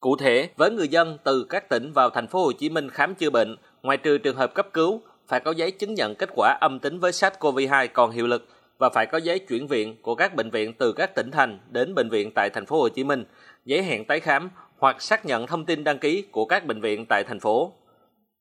Cụ thể, với người dân từ các tỉnh vào thành phố Hồ Chí Minh khám chữa bệnh, ngoài trừ trường hợp cấp cứu, phải có giấy chứng nhận kết quả âm tính với SARS-CoV-2 còn hiệu lực và phải có giấy chuyển viện của các bệnh viện từ các tỉnh thành đến bệnh viện tại thành phố Hồ Chí Minh, giấy hẹn tái khám hoặc xác nhận thông tin đăng ký của các bệnh viện tại thành phố.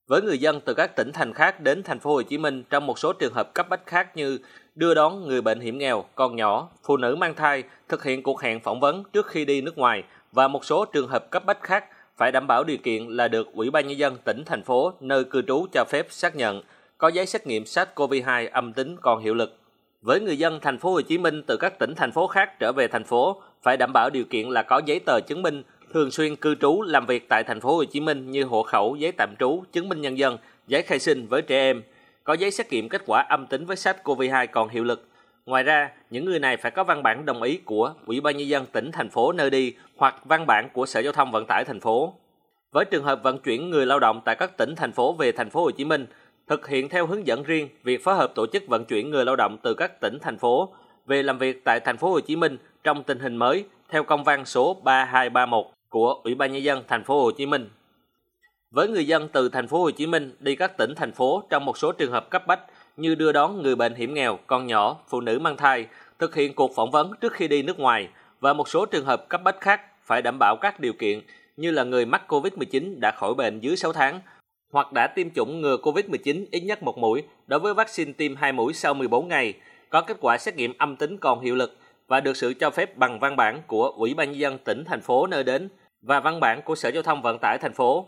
Với người dân từ các tỉnh thành khác đến thành phố Hồ Chí Minh trong một số trường hợp cấp bách khác như đưa đón người bệnh hiểm nghèo, con nhỏ, phụ nữ mang thai, thực hiện cuộc hẹn phỏng vấn trước khi đi nước ngoài và một số trường hợp cấp bách khác phải đảm bảo điều kiện là được Ủy ban nhân dân tỉnh thành phố nơi cư trú cho phép xác nhận có giấy xét nghiệm SARS-CoV-2 âm tính còn hiệu lực. Với người dân thành phố Hồ Chí Minh từ các tỉnh thành phố khác trở về thành phố phải đảm bảo điều kiện là có giấy tờ chứng minh thường xuyên cư trú làm việc tại thành phố Hồ Chí Minh như hộ khẩu, giấy tạm trú, chứng minh nhân dân, giấy khai sinh với trẻ em, có giấy xét nghiệm kết quả âm tính với SARS-CoV-2 còn hiệu lực. Ngoài ra, những người này phải có văn bản đồng ý của Ủy ban nhân dân tỉnh thành phố nơi đi hoặc văn bản của Sở Giao thông Vận tải thành phố. Với trường hợp vận chuyển người lao động tại các tỉnh thành phố về thành phố Hồ Chí Minh, thực hiện theo hướng dẫn riêng việc phối hợp tổ chức vận chuyển người lao động từ các tỉnh thành phố về làm việc tại thành phố Hồ Chí Minh trong tình hình mới theo công văn số 3231 của Ủy ban nhân dân thành phố Hồ Chí Minh. Với người dân từ thành phố Hồ Chí Minh đi các tỉnh thành phố trong một số trường hợp cấp bách như đưa đón người bệnh hiểm nghèo, con nhỏ, phụ nữ mang thai, thực hiện cuộc phỏng vấn trước khi đi nước ngoài và một số trường hợp cấp bách khác phải đảm bảo các điều kiện như là người mắc COVID-19 đã khỏi bệnh dưới 6 tháng hoặc đã tiêm chủng ngừa COVID-19 ít nhất một mũi đối với vaccine tiêm hai mũi sau 14 ngày, có kết quả xét nghiệm âm tính còn hiệu lực và được sự cho phép bằng văn bản của Ủy ban nhân dân tỉnh thành phố nơi đến và văn bản của Sở Giao thông Vận tải thành phố.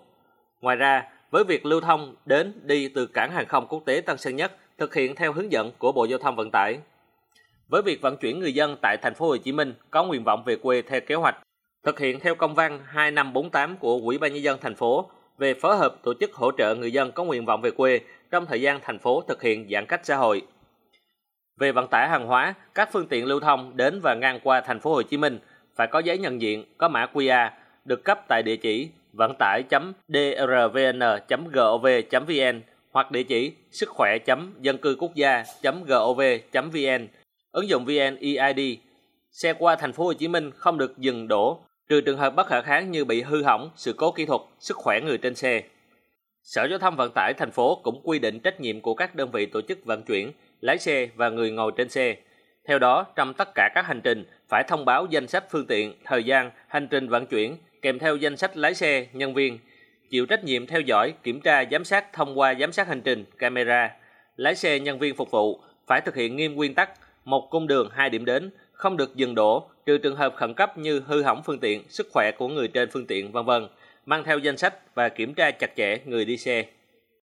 Ngoài ra, với việc lưu thông đến đi từ cảng hàng không quốc tế Tân Sơn Nhất thực hiện theo hướng dẫn của Bộ Giao thông Vận tải. Với việc vận chuyển người dân tại thành phố Hồ Chí Minh có nguyện vọng về quê theo kế hoạch, thực hiện theo công văn 2548 của Ủy ban nhân dân thành phố về phối hợp tổ chức hỗ trợ người dân có nguyện vọng về quê trong thời gian thành phố thực hiện giãn cách xã hội. Về vận tải hàng hóa, các phương tiện lưu thông đến và ngang qua thành phố Hồ Chí Minh phải có giấy nhận diện có mã QR được cấp tại địa chỉ vận tải.drvn.gov.vn hoặc địa chỉ sức khỏe.dân cư quốc gia.gov.vn. Ứng dụng VNEID. Xe qua thành phố Hồ Chí Minh không được dừng đổ trừ trường hợp bất khả kháng như bị hư hỏng, sự cố kỹ thuật, sức khỏe người trên xe. Sở Giao thông Vận tải thành phố cũng quy định trách nhiệm của các đơn vị tổ chức vận chuyển, lái xe và người ngồi trên xe. Theo đó, trong tất cả các hành trình phải thông báo danh sách phương tiện, thời gian, hành trình vận chuyển kèm theo danh sách lái xe, nhân viên, chịu trách nhiệm theo dõi, kiểm tra, giám sát thông qua giám sát hành trình, camera. Lái xe, nhân viên phục vụ phải thực hiện nghiêm nguyên tắc một cung đường hai điểm đến, không được dừng đổ trừ trường hợp khẩn cấp như hư hỏng phương tiện, sức khỏe của người trên phương tiện vân vân, mang theo danh sách và kiểm tra chặt chẽ người đi xe.